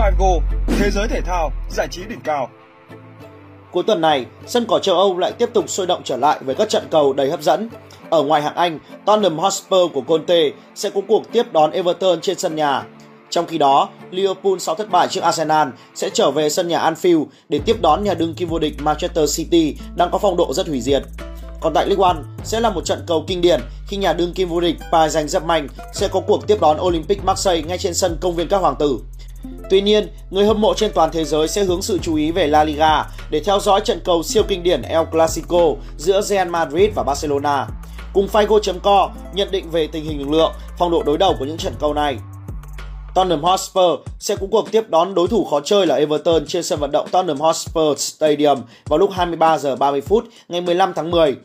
Figo, thế giới thể thao, giải trí đỉnh cao. Cuối tuần này, sân cỏ châu Âu lại tiếp tục sôi động trở lại với các trận cầu đầy hấp dẫn. Ở ngoài hạng Anh, Tottenham Hotspur của Conte sẽ có cuộc tiếp đón Everton trên sân nhà. Trong khi đó, Liverpool sau thất bại trước Arsenal sẽ trở về sân nhà Anfield để tiếp đón nhà đương kim vô địch Manchester City đang có phong độ rất hủy diệt. Còn tại League One sẽ là một trận cầu kinh điển khi nhà đương kim vô địch Paris Saint-Germain sẽ có cuộc tiếp đón Olympic Marseille ngay trên sân công viên các hoàng tử. Tuy nhiên, người hâm mộ trên toàn thế giới sẽ hướng sự chú ý về La Liga để theo dõi trận cầu siêu kinh điển El Clasico giữa Real Madrid và Barcelona. Cùng Figo.co nhận định về tình hình lực lượng, phong độ đối đầu của những trận cầu này. Tottenham Hotspur sẽ có cuộc tiếp đón đối thủ khó chơi là Everton trên sân vận động Tottenham Hotspur Stadium vào lúc 23 giờ 30 phút ngày 15 tháng 10.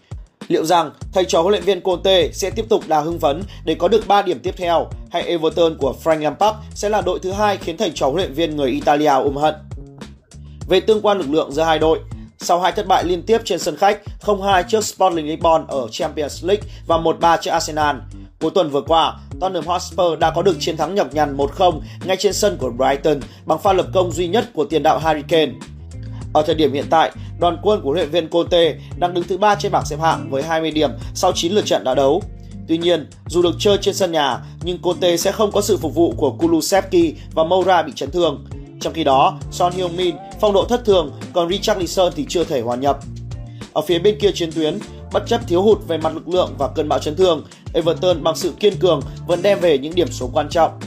Liệu rằng thầy trò huấn luyện viên Conte sẽ tiếp tục đà hưng phấn để có được 3 điểm tiếp theo hay Everton của Frank Lampard sẽ là đội thứ hai khiến thầy trò huấn luyện viên người Italia ôm hận? Về tương quan lực lượng giữa hai đội, sau hai thất bại liên tiếp trên sân khách 0-2 trước Sporting Lisbon ở Champions League và 1-3 trước Arsenal, Cuối tuần vừa qua, Tottenham Hotspur đã có được chiến thắng nhọc nhằn 1-0 ngay trên sân của Brighton bằng pha lập công duy nhất của tiền đạo Harry Kane. Ở thời điểm hiện tại, đoàn quân của huấn luyện viên Conte đang đứng thứ ba trên bảng xếp hạng với 20 điểm sau 9 lượt trận đã đấu. Tuy nhiên, dù được chơi trên sân nhà, nhưng Conte sẽ không có sự phục vụ của Kulusevski và Moura bị chấn thương. Trong khi đó, Son Heung-min phong độ thất thường, còn Richarlison thì chưa thể hòa nhập. Ở phía bên kia chiến tuyến, bất chấp thiếu hụt về mặt lực lượng và cơn bão chấn thương, Everton bằng sự kiên cường vẫn đem về những điểm số quan trọng.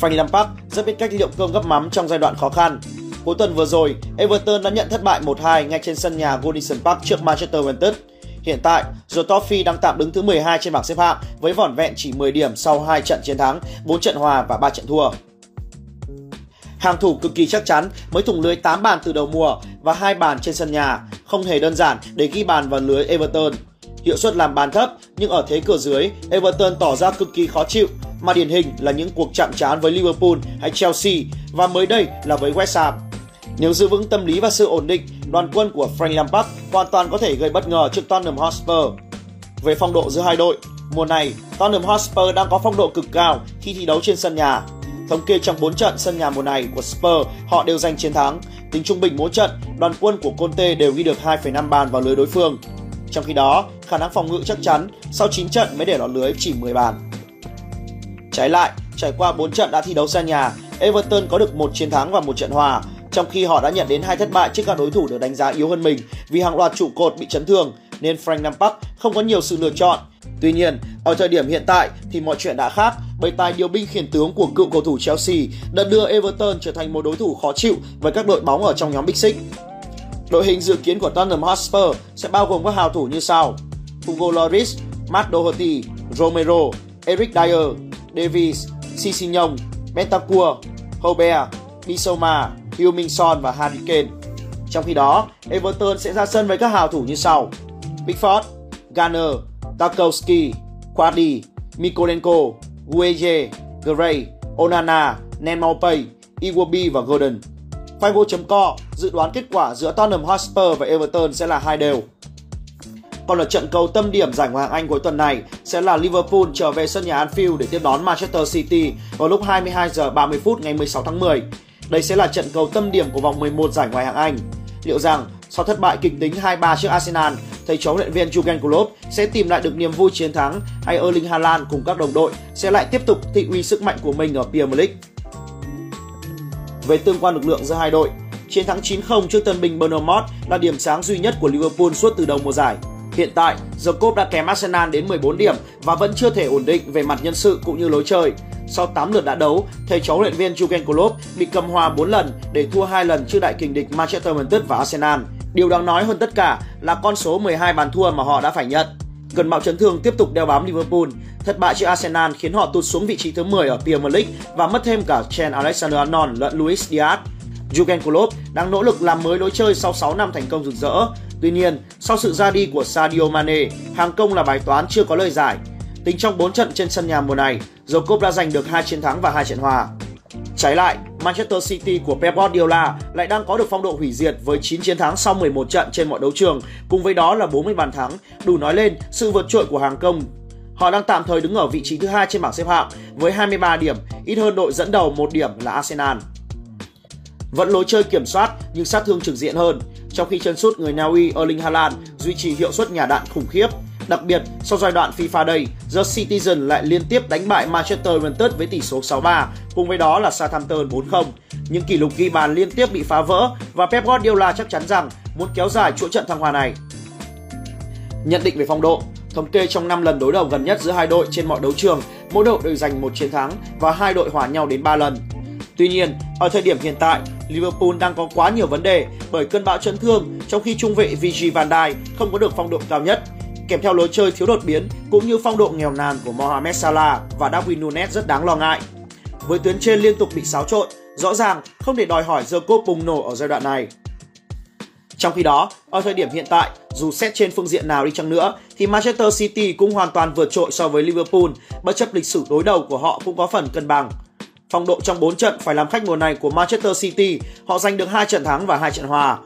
Frank Lampard rất biết cách liệu cơm gấp mắm trong giai đoạn khó khăn. Cuối tuần vừa rồi, Everton đã nhận thất bại 1-2 ngay trên sân nhà Goodison Park trước Manchester United. Hiện tại, The Toffee đang tạm đứng thứ 12 trên bảng xếp hạng với vỏn vẹn chỉ 10 điểm sau 2 trận chiến thắng, 4 trận hòa và 3 trận thua. Hàng thủ cực kỳ chắc chắn mới thủng lưới 8 bàn từ đầu mùa và hai bàn trên sân nhà, không hề đơn giản để ghi bàn vào lưới Everton. Hiệu suất làm bàn thấp nhưng ở thế cửa dưới, Everton tỏ ra cực kỳ khó chịu mà điển hình là những cuộc chạm trán với Liverpool hay Chelsea và mới đây là với West Ham. Nếu giữ vững tâm lý và sự ổn định, đoàn quân của Frank Lampard hoàn toàn có thể gây bất ngờ trước Tottenham Hotspur. Về phong độ giữa hai đội, mùa này Tottenham Hotspur đang có phong độ cực cao khi thi đấu trên sân nhà. Thống kê trong 4 trận sân nhà mùa này của Spurs, họ đều giành chiến thắng. Tính trung bình mỗi trận, đoàn quân của Conte đều ghi được 2,5 bàn vào lưới đối phương. Trong khi đó, khả năng phòng ngự chắc chắn sau 9 trận mới để lọt lưới chỉ 10 bàn. Trái lại, trải qua 4 trận đã thi đấu sân nhà, Everton có được một chiến thắng và một trận hòa, trong khi họ đã nhận đến hai thất bại trước các đối thủ được đánh giá yếu hơn mình vì hàng loạt trụ cột bị chấn thương nên Frank Lampard không có nhiều sự lựa chọn. Tuy nhiên, ở thời điểm hiện tại thì mọi chuyện đã khác bởi tài điều binh khiển tướng của cựu cầu thủ Chelsea đã đưa Everton trở thành một đối thủ khó chịu với các đội bóng ở trong nhóm Big Six. Đội hình dự kiến của Tottenham Hotspur sẽ bao gồm các hào thủ như sau: Hugo Lloris, Matt Doherty, Romero, Eric Dyer, Davies, Sissignon, Bentancur, Hobert, Bissouma, Heung-min Son và Harry Kane. Trong khi đó, Everton sẽ ra sân với các hào thủ như sau: Pickford, Garner, Tarkowski, Quadi, Mikolenko, Gueye, Gray, Onana, Nenmaupay, Iwobi và Gordon. Figo.co dự đoán kết quả giữa Tottenham Hotspur và Everton sẽ là hai đều. Còn ở trận cầu tâm điểm giải Ngoại hạng Anh cuối tuần này sẽ là Liverpool trở về sân nhà Anfield để tiếp đón Manchester City vào lúc 22 giờ 30 phút ngày 16 tháng 10. Đây sẽ là trận cầu tâm điểm của vòng 11 giải Ngoại hạng Anh. Liệu rằng sau thất bại kịch tính 2-3 trước Arsenal, thầy trò luyện viên Jurgen Klopp sẽ tìm lại được niềm vui chiến thắng hay Erling Haaland cùng các đồng đội sẽ lại tiếp tục thị uy sức mạnh của mình ở Premier League. Về tương quan lực lượng giữa hai đội, chiến thắng 9-0 trước tân binh Bournemouth là điểm sáng duy nhất của Liverpool suốt từ đầu mùa giải. Hiện tại, The Cop đã kém Arsenal đến 14 điểm và vẫn chưa thể ổn định về mặt nhân sự cũng như lối chơi. Sau 8 lượt đã đấu, thầy trò luyện viên Jurgen Klopp bị cầm hòa 4 lần để thua 2 lần trước đại kình địch Manchester United và Arsenal. Điều đáng nói hơn tất cả là con số 12 bàn thua mà họ đã phải nhận. Cơn bão chấn thương tiếp tục đeo bám Liverpool. Thất bại trước Arsenal khiến họ tụt xuống vị trí thứ 10 ở Premier League và mất thêm cả Trent Alexander-Arnold lẫn Luis Diaz. Jurgen Klopp đang nỗ lực làm mới lối chơi sau 6 năm thành công rực rỡ. Tuy nhiên, sau sự ra đi của Sadio Mane, hàng công là bài toán chưa có lời giải. Tính trong 4 trận trên sân nhà mùa này, Jacob đã giành được 2 chiến thắng và 2 trận hòa. Trái lại, Manchester City của Pep Guardiola lại đang có được phong độ hủy diệt với 9 chiến thắng sau 11 trận trên mọi đấu trường, cùng với đó là 40 bàn thắng, đủ nói lên sự vượt trội của hàng công. Họ đang tạm thời đứng ở vị trí thứ hai trên bảng xếp hạng với 23 điểm, ít hơn đội dẫn đầu một điểm là Arsenal. Vẫn lối chơi kiểm soát nhưng sát thương trực diện hơn, trong khi chân sút người Na Uy Erling Haaland duy trì hiệu suất nhà đạn khủng khiếp. Đặc biệt, sau giai đoạn FIFA đây, The Citizen lại liên tiếp đánh bại Manchester United với tỷ số 6-3, cùng với đó là Southampton 4-0. Những kỷ lục ghi bàn liên tiếp bị phá vỡ và Pep Guardiola chắc chắn rằng muốn kéo dài chuỗi trận thăng hoa này. Nhận định về phong độ, thống kê trong 5 lần đối đầu gần nhất giữa hai đội trên mọi đấu trường, mỗi đội đều giành một chiến thắng và hai đội hòa nhau đến 3 lần. Tuy nhiên, ở thời điểm hiện tại, Liverpool đang có quá nhiều vấn đề bởi cơn bão chấn thương trong khi trung vệ Virgil van Dijk không có được phong độ cao nhất, kèm theo lối chơi thiếu đột biến cũng như phong độ nghèo nàn của Mohamed Salah và Darwin Nunes rất đáng lo ngại. Với tuyến trên liên tục bị xáo trộn, rõ ràng không thể đòi hỏi The bùng nổ ở giai đoạn này. Trong khi đó, ở thời điểm hiện tại, dù xét trên phương diện nào đi chăng nữa, thì Manchester City cũng hoàn toàn vượt trội so với Liverpool, bất chấp lịch sử đối đầu của họ cũng có phần cân bằng. Phong độ trong 4 trận phải làm khách mùa này của Manchester City, họ giành được 2 trận thắng và 2 trận hòa.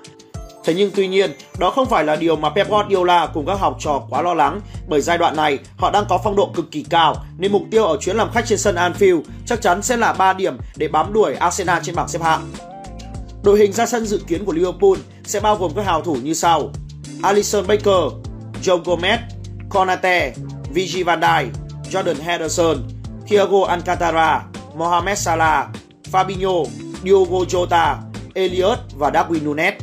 Thế nhưng tuy nhiên, đó không phải là điều mà Pep Guardiola cùng các học trò quá lo lắng bởi giai đoạn này họ đang có phong độ cực kỳ cao nên mục tiêu ở chuyến làm khách trên sân Anfield chắc chắn sẽ là 3 điểm để bám đuổi Arsenal trên bảng xếp hạng. Đội hình ra sân dự kiến của Liverpool sẽ bao gồm các hào thủ như sau: Alisson Becker, Joe Gomez, Konate, Vigi van Dijk, Jordan Henderson, Thiago Alcantara, Mohamed Salah, Fabinho, Diogo Jota, Elliot và Darwin Nunes.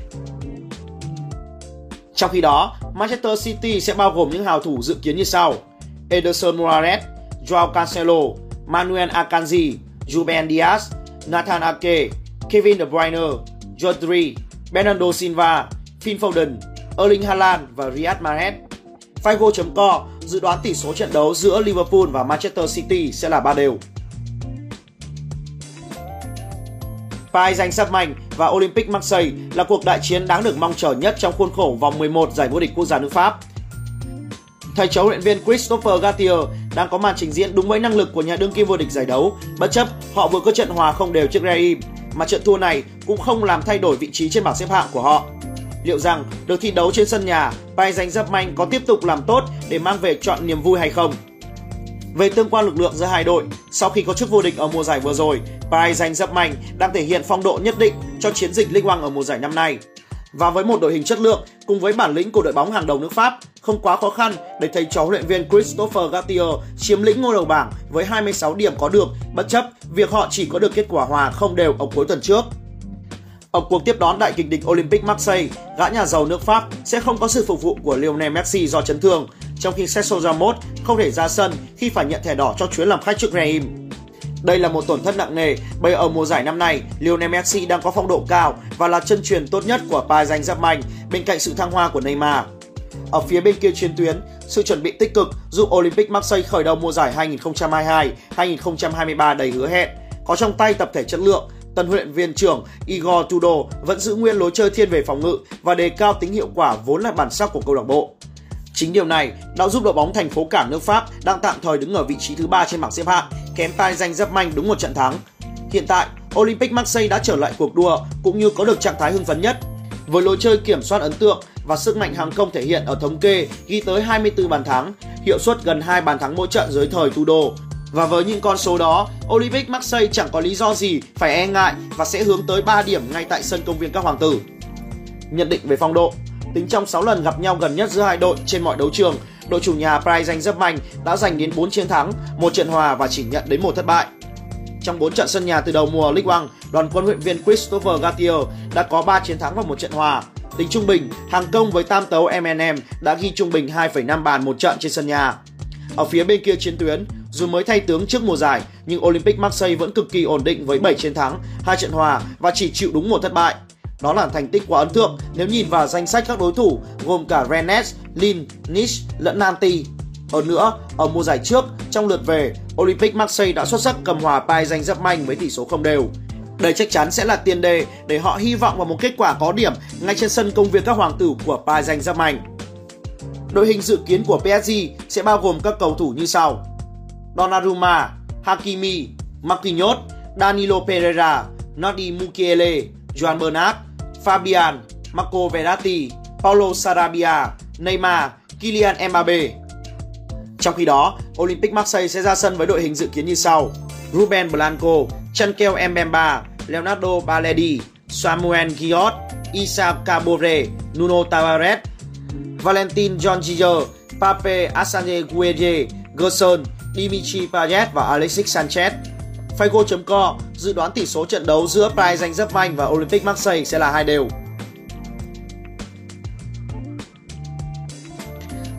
Trong khi đó, Manchester City sẽ bao gồm những hào thủ dự kiến như sau: Ederson Morales, Joao Cancelo, Manuel Akanji, Ruben Dias, Nathan Ake, Kevin De Bruyne, Rodri, Bernardo Silva, Phil Foden, Erling Haaland và Riyad Mahrez. Figo.com dự đoán tỷ số trận đấu giữa Liverpool và Manchester City sẽ là 3 đều. Paris giành sắp mạnh và Olympic Marseille là cuộc đại chiến đáng được mong chờ nhất trong khuôn khổ vòng 11 giải vô địch quốc gia nước Pháp. Thầy chó luyện viên Christopher Gattier đang có màn trình diễn đúng với năng lực của nhà đương kim vô địch giải đấu, bất chấp họ vừa có trận hòa không đều trước Real, mà trận thua này cũng không làm thay đổi vị trí trên bảng xếp hạng của họ. Liệu rằng được thi đấu trên sân nhà, Paris giành dấp manh có tiếp tục làm tốt để mang về chọn niềm vui hay không? Về tương quan lực lượng giữa hai đội, sau khi có chức vô địch ở mùa giải vừa rồi, Paris giành dấp mạnh đang thể hiện phong độ nhất định cho chiến dịch Ligue 1 ở mùa giải năm nay. Và với một đội hình chất lượng cùng với bản lĩnh của đội bóng hàng đầu nước Pháp, không quá khó khăn để thầy trò huấn luyện viên Christopher Gattier chiếm lĩnh ngôi đầu bảng với 26 điểm có được, bất chấp việc họ chỉ có được kết quả hòa không đều ở cuối tuần trước. Ở cuộc tiếp đón đại kịch địch Olympic Marseille, gã nhà giàu nước Pháp sẽ không có sự phục vụ của Lionel Messi do chấn thương, trong khi Sergio Ramos không thể ra sân khi phải nhận thẻ đỏ cho chuyến làm khách trước Reim. Đây là một tổn thất nặng nề bởi ở mùa giải năm nay, Lionel Messi đang có phong độ cao và là chân truyền tốt nhất của Paris Saint-Germain bên cạnh sự thăng hoa của Neymar. Ở phía bên kia chiến tuyến, sự chuẩn bị tích cực giúp Olympic Marseille khởi đầu mùa giải 2022-2023 đầy hứa hẹn. Có trong tay tập thể chất lượng, tân huấn luyện viên trưởng Igor Tudor vẫn giữ nguyên lối chơi thiên về phòng ngự và đề cao tính hiệu quả vốn là bản sắc của câu lạc bộ. Chính điều này đã giúp đội bóng thành phố cảng nước Pháp đang tạm thời đứng ở vị trí thứ ba trên bảng xếp hạng, kém tai danh dấp manh đúng một trận thắng. Hiện tại, Olympic Marseille đã trở lại cuộc đua cũng như có được trạng thái hưng phấn nhất. Với lối chơi kiểm soát ấn tượng và sức mạnh hàng công thể hiện ở thống kê ghi tới 24 bàn thắng, hiệu suất gần 2 bàn thắng mỗi trận dưới thời Tudor. Và với những con số đó, Olympic Marseille chẳng có lý do gì phải e ngại và sẽ hướng tới 3 điểm ngay tại sân công viên các hoàng tử. Nhận định về phong độ Tính trong 6 lần gặp nhau gần nhất giữa hai đội trên mọi đấu trường, đội chủ nhà Paris Saint-Germain đã giành đến 4 chiến thắng, một trận hòa và chỉ nhận đến một thất bại. Trong 4 trận sân nhà từ đầu mùa League One, đoàn quân huấn viên Christopher Gattier đã có 3 chiến thắng và một trận hòa. Tính trung bình, hàng công với tam tấu M&M đã ghi trung bình 2,5 bàn một trận trên sân nhà. Ở phía bên kia chiến tuyến, dù mới thay tướng trước mùa giải, nhưng Olympic Marseille vẫn cực kỳ ổn định với 7 chiến thắng, 2 trận hòa và chỉ chịu đúng một thất bại. Đó là thành tích quá ấn tượng nếu nhìn vào danh sách các đối thủ gồm cả Rennes, Lille, Nice lẫn Nantes. Hơn nữa, ở mùa giải trước, trong lượt về, Olympic Marseille đã xuất sắc cầm hòa Paris Saint-Germain manh với tỷ số không đều. Đây chắc chắn sẽ là tiền đề để họ hy vọng vào một kết quả có điểm ngay trên sân công viên các hoàng tử của Paris Saint-Germain. manh. Đội hình dự kiến của PSG sẽ bao gồm các cầu thủ như sau: Donnarumma, Hakimi, Marquinhos, Danilo Pereira, Nadi Mukiele, Joan Bernat, Fabian, Marco Verratti, Paulo Sarabia, Neymar, Kylian Mbappe. Trong khi đó, Olympic Marseille sẽ ra sân với đội hình dự kiến như sau: Ruben Blanco, Chankel Mbemba, Leonardo Baledi, Samuel Giot, Isa Cabore, Nuno Tavares, Valentin John Pape Asane Gueye, Gerson, Dimitri Payet và Alexis Sanchez. Figo.co dự đoán tỷ số trận đấu giữa Paris Saint-Germain và Olympic Marseille sẽ là hai đều.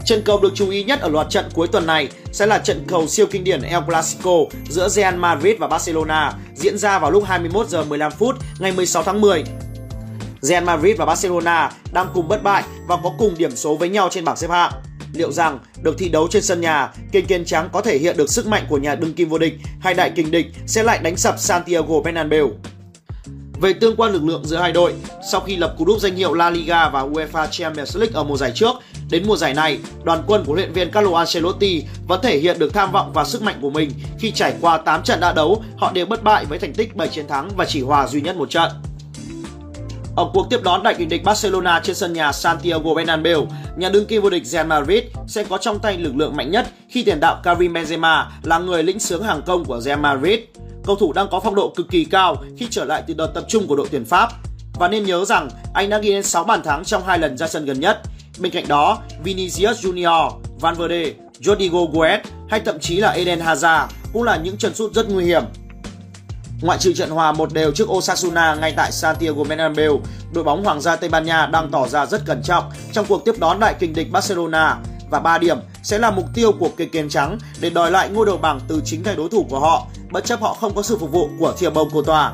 Trận cầu được chú ý nhất ở loạt trận cuối tuần này sẽ là trận cầu siêu kinh điển El Clasico giữa Real Madrid và Barcelona, diễn ra vào lúc 21 giờ 15 phút ngày 16 tháng 10. Real Madrid và Barcelona đang cùng bất bại và có cùng điểm số với nhau trên bảng xếp hạng. Liệu rằng được thi đấu trên sân nhà, kênh kiên trắng có thể hiện được sức mạnh của nhà đương kim vô địch hay đại kình địch sẽ lại đánh sập Santiago Bernabeu? Về tương quan lực lượng giữa hai đội, sau khi lập cú đúp danh hiệu La Liga và UEFA Champions League ở mùa giải trước, đến mùa giải này, đoàn quân của luyện viên Carlo Ancelotti vẫn thể hiện được tham vọng và sức mạnh của mình khi trải qua 8 trận đã đấu, họ đều bất bại với thành tích 7 chiến thắng và chỉ hòa duy nhất một trận. Ở cuộc tiếp đón đại kình địch Barcelona trên sân nhà Santiago Bernabeu, nhà đương kim vô địch Real Madrid sẽ có trong tay lực lượng mạnh nhất khi tiền đạo Karim Benzema là người lĩnh sướng hàng công của Real Madrid. Cầu thủ đang có phong độ cực kỳ cao khi trở lại từ đợt tập trung của đội tuyển Pháp. Và nên nhớ rằng anh đã ghi đến 6 bàn thắng trong hai lần ra sân gần nhất. Bên cạnh đó, Vinicius Junior, Valverde, Rodrigo Guedes hay thậm chí là Eden Hazard cũng là những chân sút rất nguy hiểm Ngoại trừ trận hòa một đều trước Osasuna ngay tại Santiago Bernabeu, đội bóng Hoàng gia Tây Ban Nha đang tỏ ra rất cẩn trọng trong cuộc tiếp đón đại kình địch Barcelona. Và 3 điểm sẽ là mục tiêu của kịch kiến trắng để đòi lại ngôi đầu bảng từ chính tay đối thủ của họ, bất chấp họ không có sự phục vụ của Thiệp Bông Cô Tòa.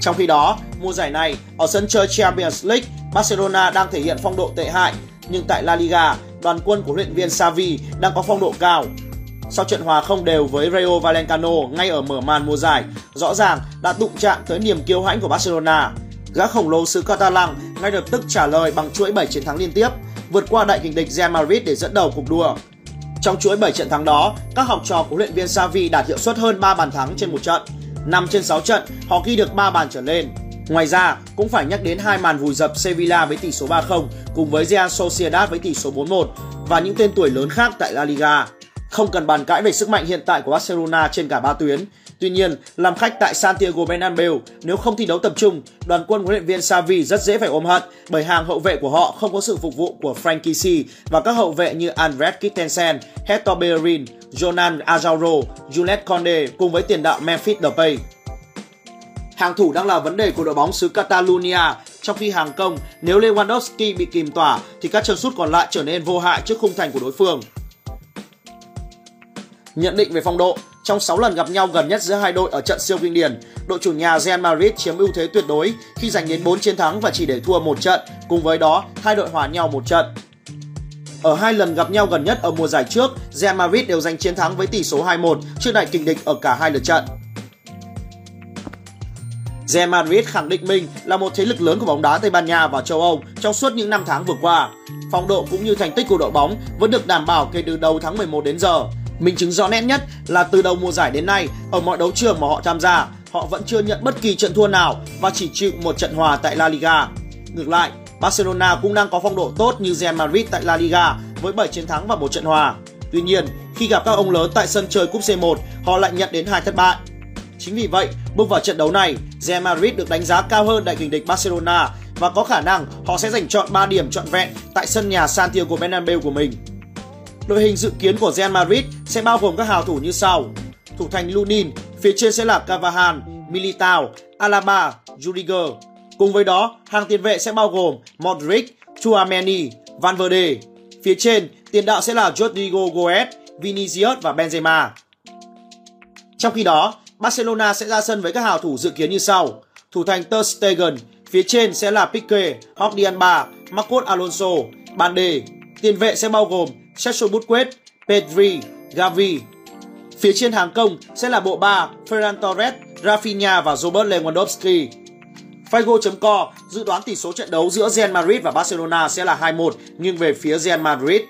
Trong khi đó, mùa giải này ở sân chơi Champions League, Barcelona đang thể hiện phong độ tệ hại, nhưng tại La Liga, đoàn quân của luyện viên Xavi đang có phong độ cao sau trận hòa không đều với Rayo Vallecano ngay ở mở màn mùa giải, rõ ràng đã đụng chạm tới niềm kiêu hãnh của Barcelona. Gã khổng lồ xứ Catalan ngay lập tức trả lời bằng chuỗi 7 chiến thắng liên tiếp, vượt qua đại kình địch Real Madrid để dẫn đầu cuộc đua. Trong chuỗi 7 trận thắng đó, các học trò của luyện viên Xavi đạt hiệu suất hơn 3 bàn thắng trên một trận. 5 trên 6 trận, họ ghi được 3 bàn trở lên. Ngoài ra, cũng phải nhắc đến hai màn vùi dập Sevilla với tỷ số 3-0 cùng với Real Sociedad với tỷ số 4-1 và những tên tuổi lớn khác tại La Liga. Không cần bàn cãi về sức mạnh hiện tại của Barcelona trên cả ba tuyến. Tuy nhiên, làm khách tại Santiago Bernabeu, nếu không thi đấu tập trung, đoàn quân huấn luyện viên Xavi rất dễ phải ôm hận bởi hàng hậu vệ của họ không có sự phục vụ của Frankie C và các hậu vệ như Andres Kittensen, Hector Bellerin, Jonan Azauro, Juliet Conde cùng với tiền đạo Memphis Depay. Hàng thủ đang là vấn đề của đội bóng xứ Catalonia, trong khi hàng công nếu Lewandowski bị kìm tỏa thì các chân sút còn lại trở nên vô hại trước khung thành của đối phương. Nhận định về phong độ, trong 6 lần gặp nhau gần nhất giữa hai đội ở trận siêu kinh điển, đội chủ nhà Real Madrid chiếm ưu thế tuyệt đối khi giành đến 4 chiến thắng và chỉ để thua một trận, cùng với đó hai đội hòa nhau một trận. Ở hai lần gặp nhau gần nhất ở mùa giải trước, Real Madrid đều giành chiến thắng với tỷ số 2-1 trước đại kình địch ở cả hai lượt trận. Real Madrid khẳng định mình là một thế lực lớn của bóng đá Tây Ban Nha và châu Âu trong suốt những năm tháng vừa qua. Phong độ cũng như thành tích của đội bóng vẫn được đảm bảo kể từ đầu tháng 11 đến giờ. Minh chứng rõ nét nhất là từ đầu mùa giải đến nay, ở mọi đấu trường mà họ tham gia, họ vẫn chưa nhận bất kỳ trận thua nào và chỉ chịu một trận hòa tại La Liga. Ngược lại, Barcelona cũng đang có phong độ tốt như Real Madrid tại La Liga với 7 chiến thắng và một trận hòa. Tuy nhiên, khi gặp các ông lớn tại sân chơi Cúp C1, họ lại nhận đến hai thất bại. Chính vì vậy, bước vào trận đấu này, Real Madrid được đánh giá cao hơn đại kình địch Barcelona và có khả năng họ sẽ giành chọn 3 điểm trọn vẹn tại sân nhà Santiago Bernabeu của mình. Đội hình dự kiến của Real Madrid sẽ bao gồm các hào thủ như sau. Thủ thành Lunin, phía trên sẽ là Cavahan, Militao, Alaba, Rudiger. Cùng với đó, hàng tiền vệ sẽ bao gồm Modric, Chouameni, Valverde. Phía trên, tiền đạo sẽ là Rodrigo Goes, Vinicius và Benzema. Trong khi đó, Barcelona sẽ ra sân với các hào thủ dự kiến như sau. Thủ thành Ter Stegen, phía trên sẽ là Pique, Jordi Alba, Marcos Alonso, Bande. Tiền vệ sẽ bao gồm Sergio Busquets, Pedri, Gavi. Phía trên hàng công sẽ là bộ ba Ferran Torres, Rafinha và Robert Lewandowski. Figo.co dự đoán tỷ số trận đấu giữa Real Madrid và Barcelona sẽ là 2-1 nhưng về phía Real Madrid.